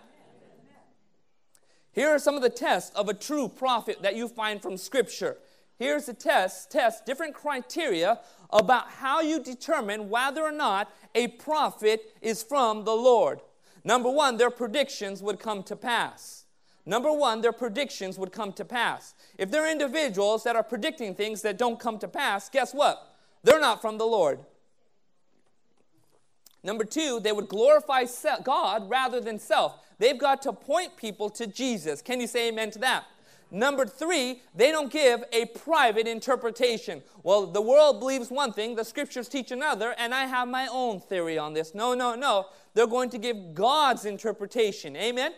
S1: Here are some of the tests of a true prophet that you find from Scripture. Here's a test, test different criteria about how you determine whether or not a prophet is from the Lord. Number one, their predictions would come to pass. Number one, their predictions would come to pass. If they're individuals that are predicting things that don't come to pass, guess what? They're not from the Lord. Number two, they would glorify God rather than self. They've got to point people to Jesus. Can you say amen to that? Number three, they don't give a private interpretation. Well, the world believes one thing, the scriptures teach another, and I have my own theory on this. No, no, no. They're going to give God's interpretation. Amen?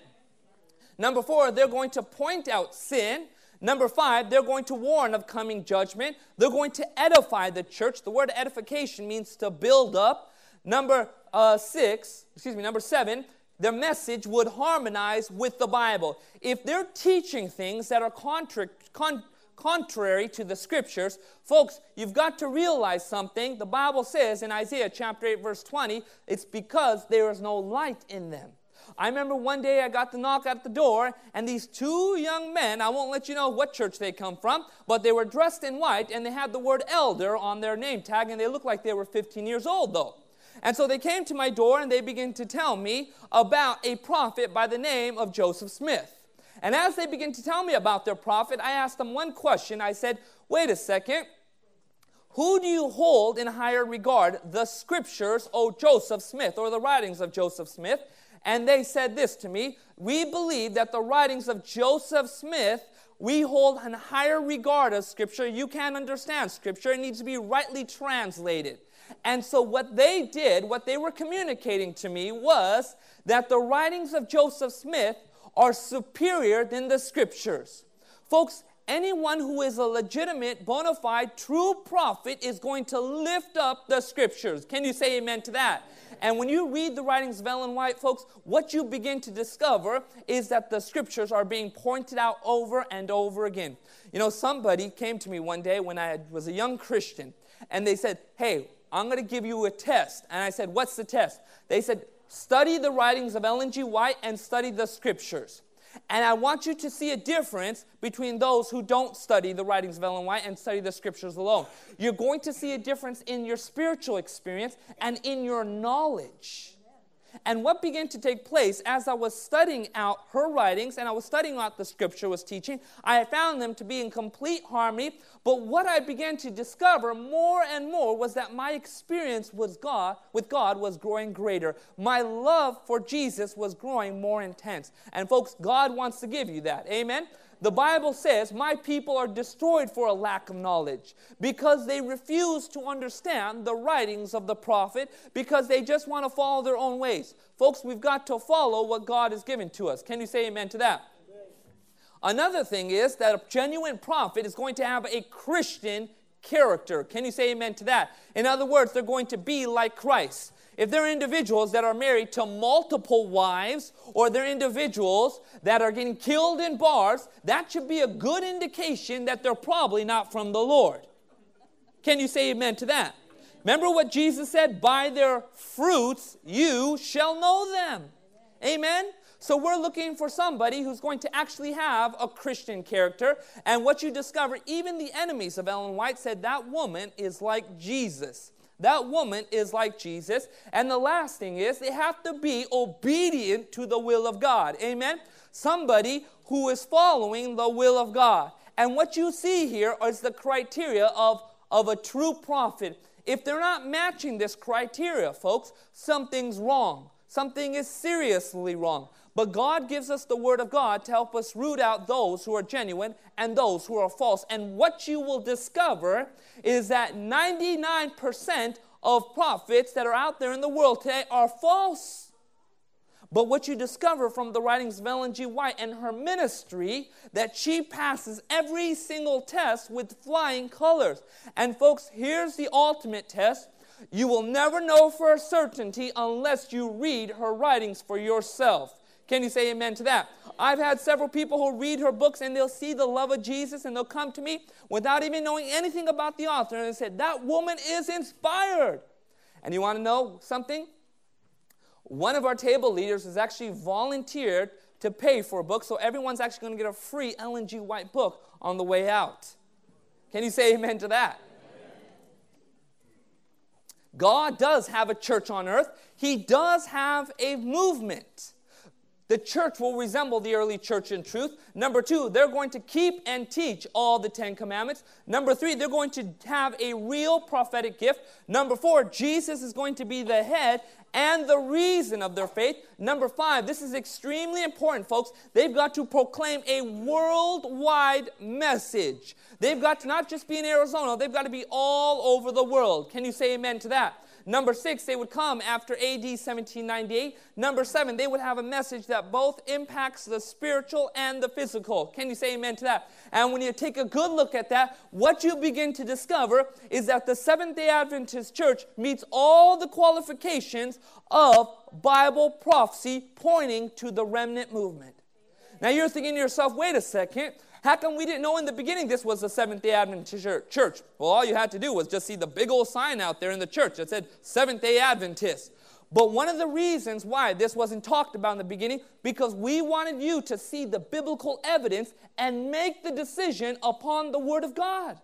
S1: Number four, they're going to point out sin. Number five, they're going to warn of coming judgment. They're going to edify the church. The word edification means to build up. Number uh, six, excuse me, number seven, their message would harmonize with the Bible. If they're teaching things that are contra- con- contrary to the scriptures, folks, you've got to realize something. The Bible says in Isaiah chapter 8, verse 20, it's because there is no light in them. I remember one day I got the knock at the door, and these two young men, I won't let you know what church they come from, but they were dressed in white and they had the word elder on their name tag, and they looked like they were 15 years old though. And so they came to my door and they began to tell me about a prophet by the name of Joseph Smith. And as they began to tell me about their prophet, I asked them one question. I said, Wait a second. Who do you hold in higher regard, the scriptures, O Joseph Smith, or the writings of Joseph Smith? And they said this to me We believe that the writings of Joseph Smith we hold in higher regard as Scripture. You can't understand Scripture, it needs to be rightly translated. And so, what they did, what they were communicating to me was that the writings of Joseph Smith are superior than the scriptures. Folks, anyone who is a legitimate, bona fide, true prophet is going to lift up the scriptures. Can you say amen to that? And when you read the writings of Ellen White, folks, what you begin to discover is that the scriptures are being pointed out over and over again. You know, somebody came to me one day when I was a young Christian, and they said, Hey, I'm going to give you a test. And I said, What's the test? They said, Study the writings of Ellen G. White and study the scriptures. And I want you to see a difference between those who don't study the writings of Ellen White and study the scriptures alone. You're going to see a difference in your spiritual experience and in your knowledge. And what began to take place as I was studying out her writings and I was studying what the scripture was teaching, I found them to be in complete harmony. But what I began to discover more and more was that my experience with God, with God was growing greater. My love for Jesus was growing more intense. And folks, God wants to give you that. Amen. The Bible says, My people are destroyed for a lack of knowledge because they refuse to understand the writings of the prophet because they just want to follow their own ways. Folks, we've got to follow what God has given to us. Can you say amen to that? Another thing is that a genuine prophet is going to have a Christian character. Can you say amen to that? In other words, they're going to be like Christ. If they're individuals that are married to multiple wives, or they're individuals that are getting killed in bars, that should be a good indication that they're probably not from the Lord. Can you say amen to that? Remember what Jesus said? By their fruits you shall know them. Amen? So we're looking for somebody who's going to actually have a Christian character. And what you discover, even the enemies of Ellen White said that woman is like Jesus. That woman is like Jesus. And the last thing is, they have to be obedient to the will of God. Amen? Somebody who is following the will of God. And what you see here is the criteria of, of a true prophet. If they're not matching this criteria, folks, something's wrong. Something is seriously wrong. But God gives us the Word of God to help us root out those who are genuine and those who are false. And what you will discover is that 99% of prophets that are out there in the world today are false. But what you discover from the writings of Ellen G. White and her ministry, that she passes every single test with flying colors. And folks, here's the ultimate test You will never know for a certainty unless you read her writings for yourself. Can you say amen to that? I've had several people who read her books and they'll see the love of Jesus and they'll come to me without even knowing anything about the author and they said, That woman is inspired. And you want to know something? One of our table leaders has actually volunteered to pay for a book, so everyone's actually going to get a free Ellen G. White book on the way out. Can you say amen to that? God does have a church on earth. He does have a movement. The church will resemble the early church in truth. Number two, they're going to keep and teach all the Ten Commandments. Number three, they're going to have a real prophetic gift. Number four, Jesus is going to be the head and the reason of their faith. Number five, this is extremely important, folks. They've got to proclaim a worldwide message. They've got to not just be in Arizona, they've got to be all over the world. Can you say amen to that? Number six, they would come after AD 1798. Number seven, they would have a message that both impacts the spiritual and the physical. Can you say amen to that? And when you take a good look at that, what you begin to discover is that the Seventh day Adventist Church meets all the qualifications of Bible prophecy pointing to the remnant movement. Now you're thinking to yourself, wait a second. How come we didn't know in the beginning this was a Seventh day Adventist church? Well, all you had to do was just see the big old sign out there in the church that said Seventh day Adventist. But one of the reasons why this wasn't talked about in the beginning, because we wanted you to see the biblical evidence and make the decision upon the Word of God.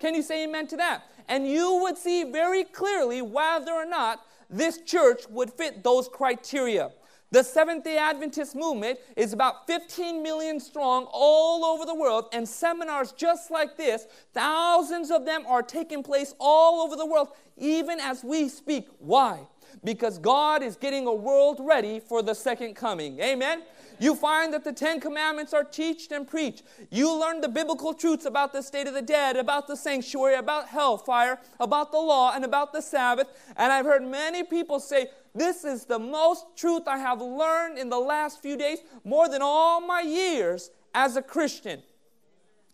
S1: Can you say amen to that? And you would see very clearly whether or not this church would fit those criteria. The Seventh day Adventist movement is about 15 million strong all over the world, and seminars just like this, thousands of them are taking place all over the world, even as we speak. Why? Because God is getting a world ready for the second coming. Amen? You find that the Ten Commandments are taught and preached. You learn the biblical truths about the state of the dead, about the sanctuary, about hellfire, about the law, and about the Sabbath. And I've heard many people say, this is the most truth I have learned in the last few days, more than all my years as a Christian.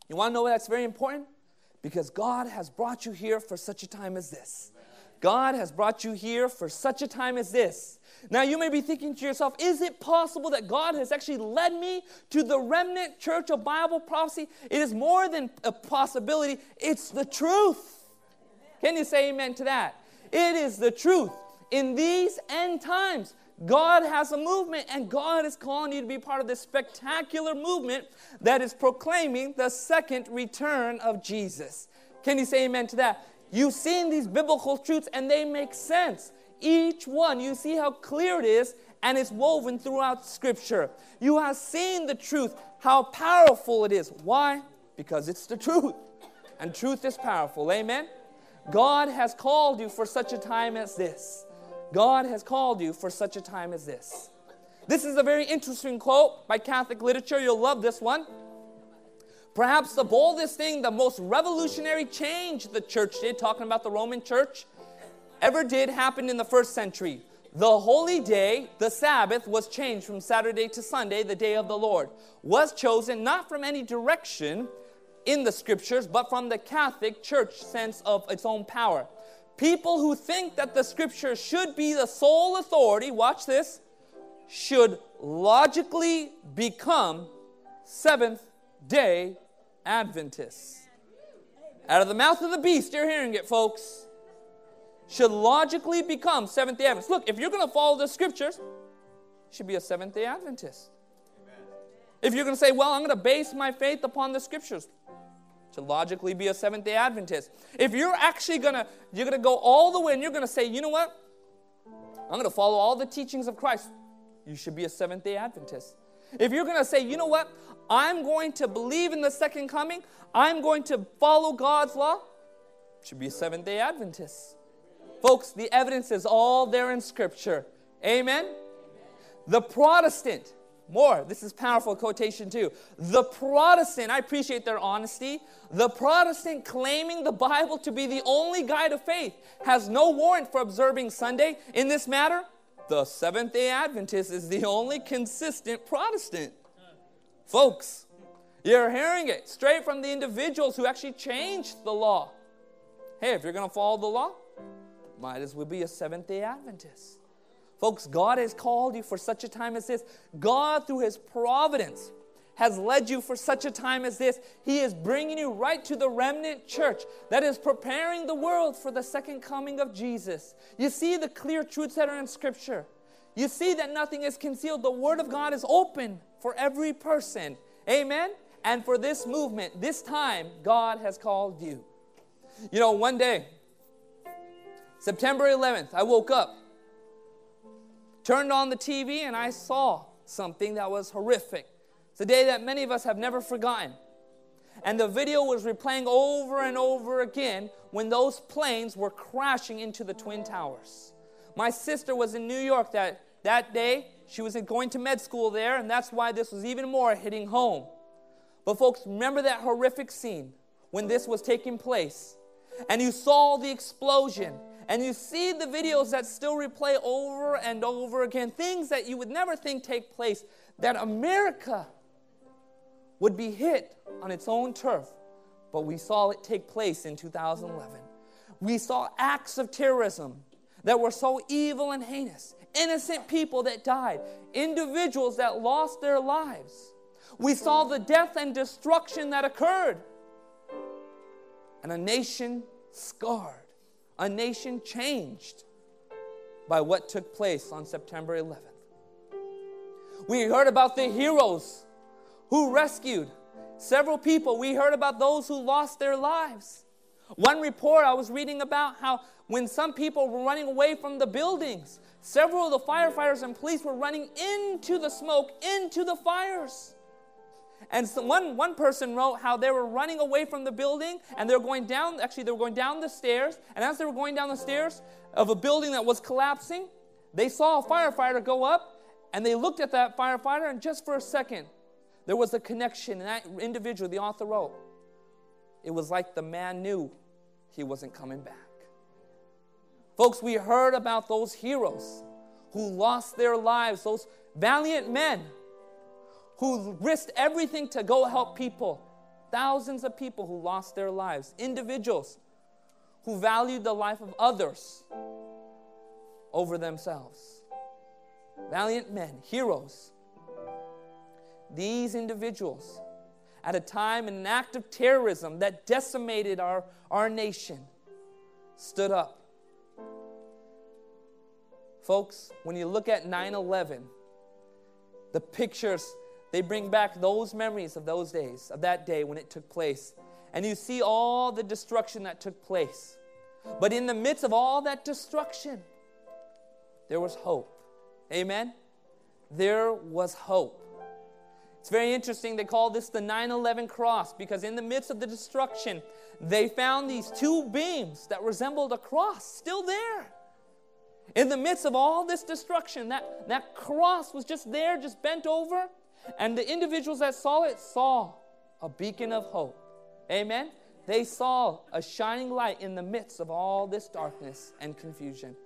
S1: You want to know why that's very important? Because God has brought you here for such a time as this. God has brought you here for such a time as this. Now, you may be thinking to yourself, is it possible that God has actually led me to the remnant church of Bible prophecy? It is more than a possibility, it's the truth. Can you say amen to that? It is the truth in these end times, God has a movement, and God is calling you to be part of this spectacular movement that is proclaiming the second return of Jesus. Can you say amen to that? You've seen these biblical truths, and they make sense. Each one, you see how clear it is, and it's woven throughout Scripture. You have seen the truth, how powerful it is. Why? Because it's the truth, and truth is powerful. Amen? God has called you for such a time as this. God has called you for such a time as this. This is a very interesting quote by Catholic literature. You'll love this one. Perhaps the boldest thing, the most revolutionary change the church did, talking about the Roman church, ever did happen in the first century. The holy day, the Sabbath, was changed from Saturday to Sunday, the day of the Lord. Was chosen not from any direction in the scriptures, but from the Catholic Church sense of its own power. People who think that the scripture should be the sole authority, watch this, should logically become Seventh day Adventists. Out of the mouth of the beast, you're hearing it, folks. Should logically become Seventh day Adventists. Look, if you're going to follow the scriptures, you should be a Seventh day Adventist. If you're going to say, well, I'm going to base my faith upon the scriptures, to logically be a Seventh day Adventist. If you're actually gonna, you're gonna go all the way and you're gonna say, you know what? I'm gonna follow all the teachings of Christ. You should be a Seventh day Adventist. If you're gonna say, you know what? I'm going to believe in the second coming, I'm going to follow God's law, should be a Seventh day Adventist. Folks, the evidence is all there in Scripture. Amen? The Protestant more. This is powerful quotation too. The Protestant, I appreciate their honesty. The Protestant claiming the Bible to be the only guide of faith has no warrant for observing Sunday. In this matter, the Seventh day Adventist is the only consistent Protestant. Folks, you're hearing it straight from the individuals who actually changed the law. Hey, if you're going to follow the law, might as well be a Seventh day Adventist. Folks, God has called you for such a time as this. God, through His providence, has led you for such a time as this. He is bringing you right to the remnant church that is preparing the world for the second coming of Jesus. You see the clear truths that are in Scripture. You see that nothing is concealed. The Word of God is open for every person. Amen? And for this movement, this time, God has called you. You know, one day, September 11th, I woke up, turned on the TV, and I saw something that was horrific. It's a day that many of us have never forgotten. And the video was replaying over and over again when those planes were crashing into the Twin Towers. My sister was in New York that, that day. She was going to med school there, and that's why this was even more hitting home. But, folks, remember that horrific scene when this was taking place, and you saw the explosion, and you see the videos that still replay over and over again, things that you would never think take place, that America would be hit on its own turf. But we saw it take place in 2011. We saw acts of terrorism that were so evil and heinous, innocent people that died, individuals that lost their lives. We saw the death and destruction that occurred, and a nation scarred, a nation changed by what took place on September 11th. We heard about the heroes who rescued several people. We heard about those who lost their lives. One report I was reading about how when some people were running away from the buildings, several of the firefighters and police were running into the smoke, into the fires. And so one, one person wrote how they were running away from the building and they were going down, actually, they were going down the stairs. And as they were going down the stairs of a building that was collapsing, they saw a firefighter go up and they looked at that firefighter, and just for a second, there was a connection. And that individual, the author wrote, it was like the man knew he wasn't coming back. Folks, we heard about those heroes who lost their lives, those valiant men who risked everything to go help people. Thousands of people who lost their lives, individuals who valued the life of others over themselves. Valiant men, heroes these individuals, at a time in an act of terrorism that decimated our, our nation, stood up. Folks, when you look at 9 11, the pictures, they bring back those memories of those days, of that day when it took place. And you see all the destruction that took place. But in the midst of all that destruction, there was hope. Amen? There was hope. It's very interesting. They call this the 9 11 cross because in the midst of the destruction, they found these two beams that resembled a cross still there. In the midst of all this destruction, that, that cross was just there, just bent over, and the individuals that saw it saw a beacon of hope. Amen? They saw a shining light in the midst of all this darkness and confusion.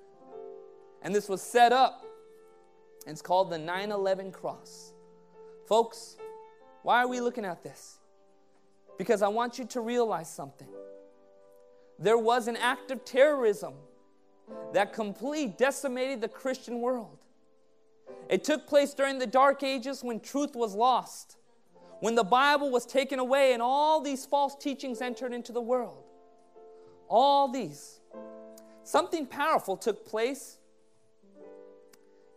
S1: And this was set up, it's called the 9 11 cross. Folks, why are we looking at this? Because I want you to realize something. There was an act of terrorism that completely decimated the Christian world. It took place during the dark ages when truth was lost, when the Bible was taken away and all these false teachings entered into the world. All these. Something powerful took place.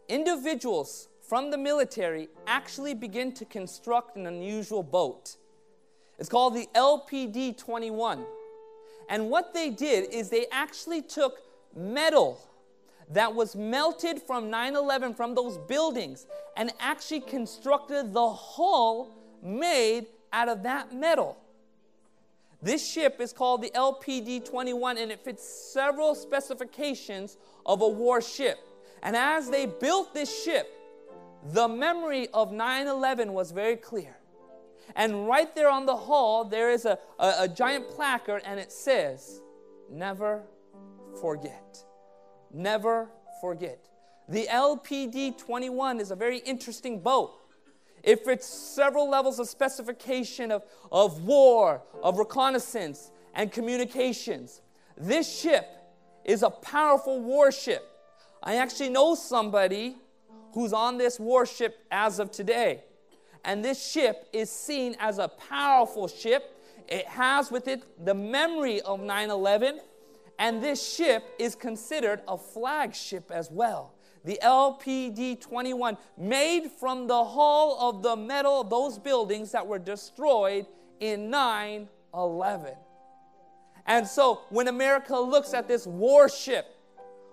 S1: Individuals from the military actually begin to construct an unusual boat. It's called the LPD 21. And what they did is they actually took metal that was melted from 9 11 from those buildings and actually constructed the hull made out of that metal. This ship is called the LPD 21 and it fits several specifications of a warship. And as they built this ship, the memory of 9 11 was very clear. And right there on the hull, there is a, a, a, giant placard, and it says, Never forget. Never forget. The LPD 21 is a very interesting boat. It fits several levels of specification of, of war, of reconnaissance, and communications. This ship is a powerful warship. I actually know somebody who's on this warship as of today. And this ship is seen as a powerful ship. It has with it the memory of 9 11. And this ship is considered a flagship as well. The LPD 21, made from the hull of the metal of those buildings that were destroyed in 9 11. And so when America looks at this warship,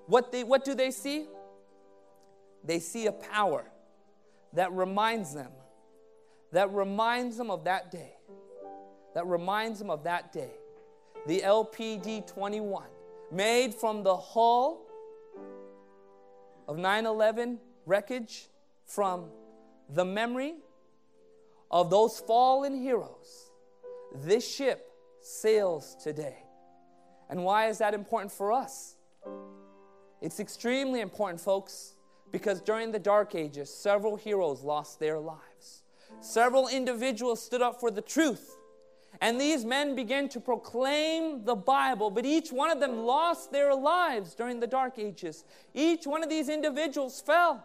S1: what, they, what do they see? They see a power that reminds them, that reminds them of that day, that reminds them of that day. The LPD 21, made from the hull of 9 11 wreckage, from the memory of those fallen heroes. This ship sails today. And why is that important for us? It's extremely important, folks, because during the Dark Ages, several heroes lost their lives. Several individuals stood up for the truth. And these men began to proclaim the Bible, but each one of them lost their lives during the Dark Ages. Each one of these individuals fell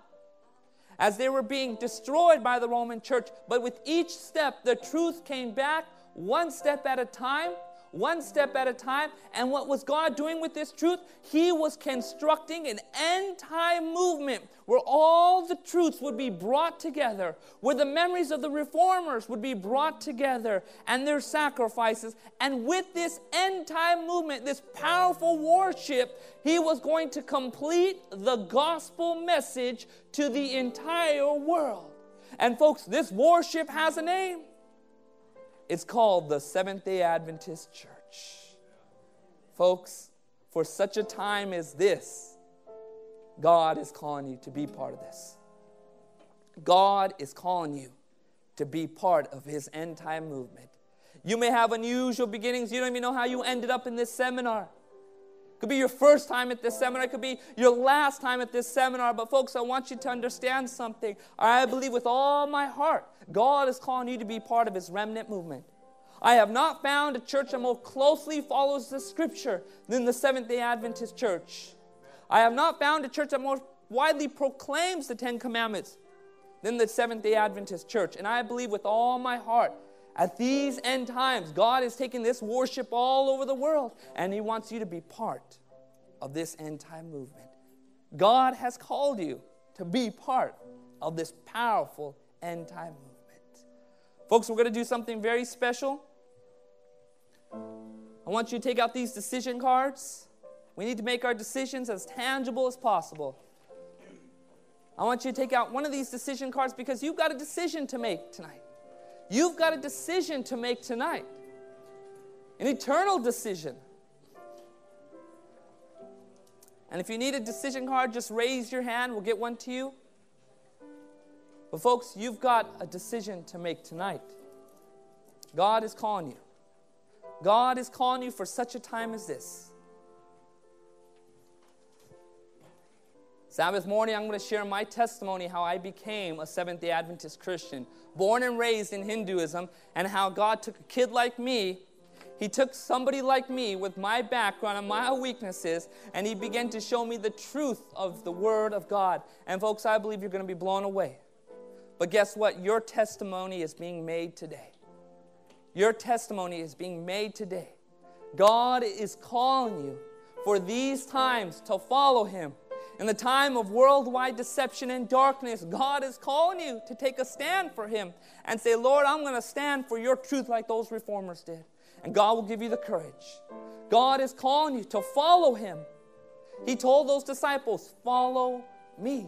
S1: as they were being destroyed by the Roman church. But with each step, the truth came back one step at a time one step at a time. And what was God doing with this truth? He was constructing an end time movement where all the truths would be brought together, where the memories of the reformers would be brought together and their sacrifices. And with this end time movement, this powerful warship, he was going to complete the gospel message to the entire world. And folks, this warship has a name. It's called the Seventh day Adventist Church. Folks, for such a time as this, God is calling you to be part of this. God is calling you to be part of His end time movement. You may have unusual beginnings. You don't even know how you ended up in this seminar. Could be your first time at this seminar. It could be your last time at this seminar. But, folks, I want you to understand something. I believe with all my heart, God is calling you to be part of His remnant movement. I have not found a church that more closely follows the scripture than the Seventh day Adventist church. I have not found a church that more widely proclaims the Ten Commandments than the Seventh day Adventist church. And I believe with all my heart, at these end times, God is taking this worship all over the world, and He wants you to be part of this end time movement. God has called you to be part of this powerful end time movement. Folks, we're going to do something very special. I want you to take out these decision cards. We need to make our decisions as tangible as possible. I want you to take out one of these decision cards because you've got a decision to make tonight. You've got a decision to make tonight, an eternal decision. And if you need a decision card, just raise your hand. We'll get one to you. But, folks, you've got a decision to make tonight. God is calling you. God is calling you for such a time as this. Sabbath morning, I'm going to share my testimony how I became a Seventh day Adventist Christian, born and raised in Hinduism, and how God took a kid like me. He took somebody like me with my background and my weaknesses, and He began to show me the truth of the Word of God. And, folks, I believe you're going to be blown away. But guess what? Your testimony is being made today. Your testimony is being made today. God is calling you for these times to follow Him. In the time of worldwide deception and darkness, God is calling you to take a stand for Him and say, Lord, I'm going to stand for your truth like those reformers did. And God will give you the courage. God is calling you to follow Him. He told those disciples, Follow me.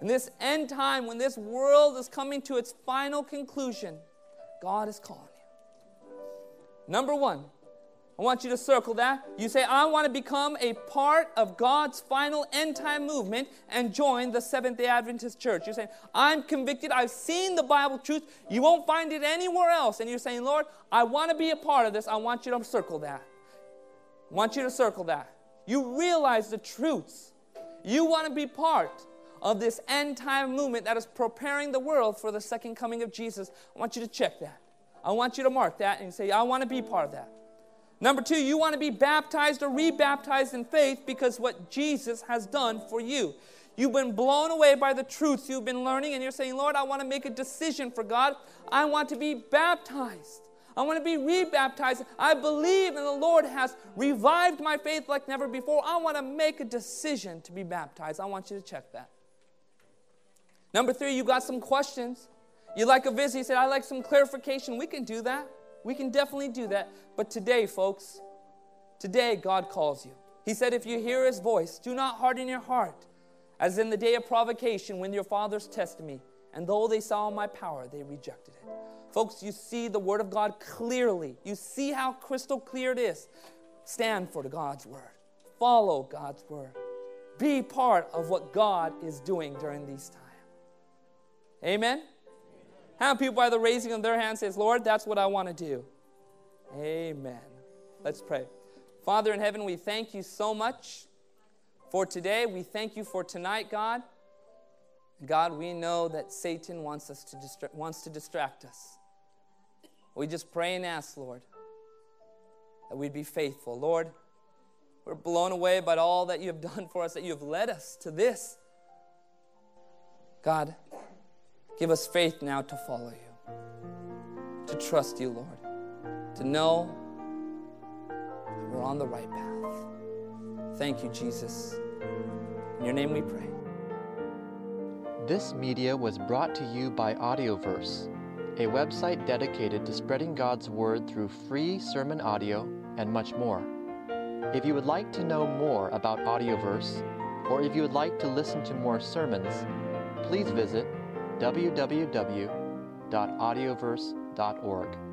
S1: In this end time, when this world is coming to its final conclusion, God is calling you. Number one, I want you to circle that. You say, I want to become a part of God's final end time movement and join the Seventh day Adventist Church. You're saying, I'm convicted. I've seen the Bible truth. You won't find it anywhere else. And you're saying, Lord, I want to be a part of this. I want you to circle that. I want you to circle that. You realize the truths. You want to be part of this end time movement that is preparing the world for the second coming of Jesus. I want you to check that. I want you to mark that and say, I want to be part of that. Number two, you want to be baptized or rebaptized in faith because what Jesus has done for you. You've been blown away by the truths you've been learning, and you're saying, Lord, I want to make a decision for God. I want to be baptized. I want to be rebaptized. I believe in the Lord has revived my faith like never before. I want to make a decision to be baptized. I want you to check that. Number three, you got some questions. You like a visit. You said, I like some clarification. We can do that. We can definitely do that. But today, folks, today God calls you. He said, If you hear his voice, do not harden your heart, as in the day of provocation when your fathers tested me. And though they saw my power, they rejected it. Folks, you see the word of God clearly. You see how crystal clear it is. Stand for God's word, follow God's word, be part of what God is doing during these times. Amen. How people by the raising of their hands says, Lord, that's what I want to do. Amen. Let's pray. Father in heaven, we thank you so much for today. We thank you for tonight, God. God, we know that Satan wants us to distra- wants to distract us. We just pray and ask, Lord, that we'd be faithful. Lord, we're blown away by all that you have done for us, that you have led us to this. God, Give us faith now to follow you, to trust you, Lord, to know that we're on the right path. Thank you, Jesus. In your name we pray.
S2: This media was brought to you by Audioverse, a website dedicated to spreading God's Word through free sermon audio and much more. If you would like to know more about Audioverse, or if you would like to listen to more sermons, please visit www.audioverse.org.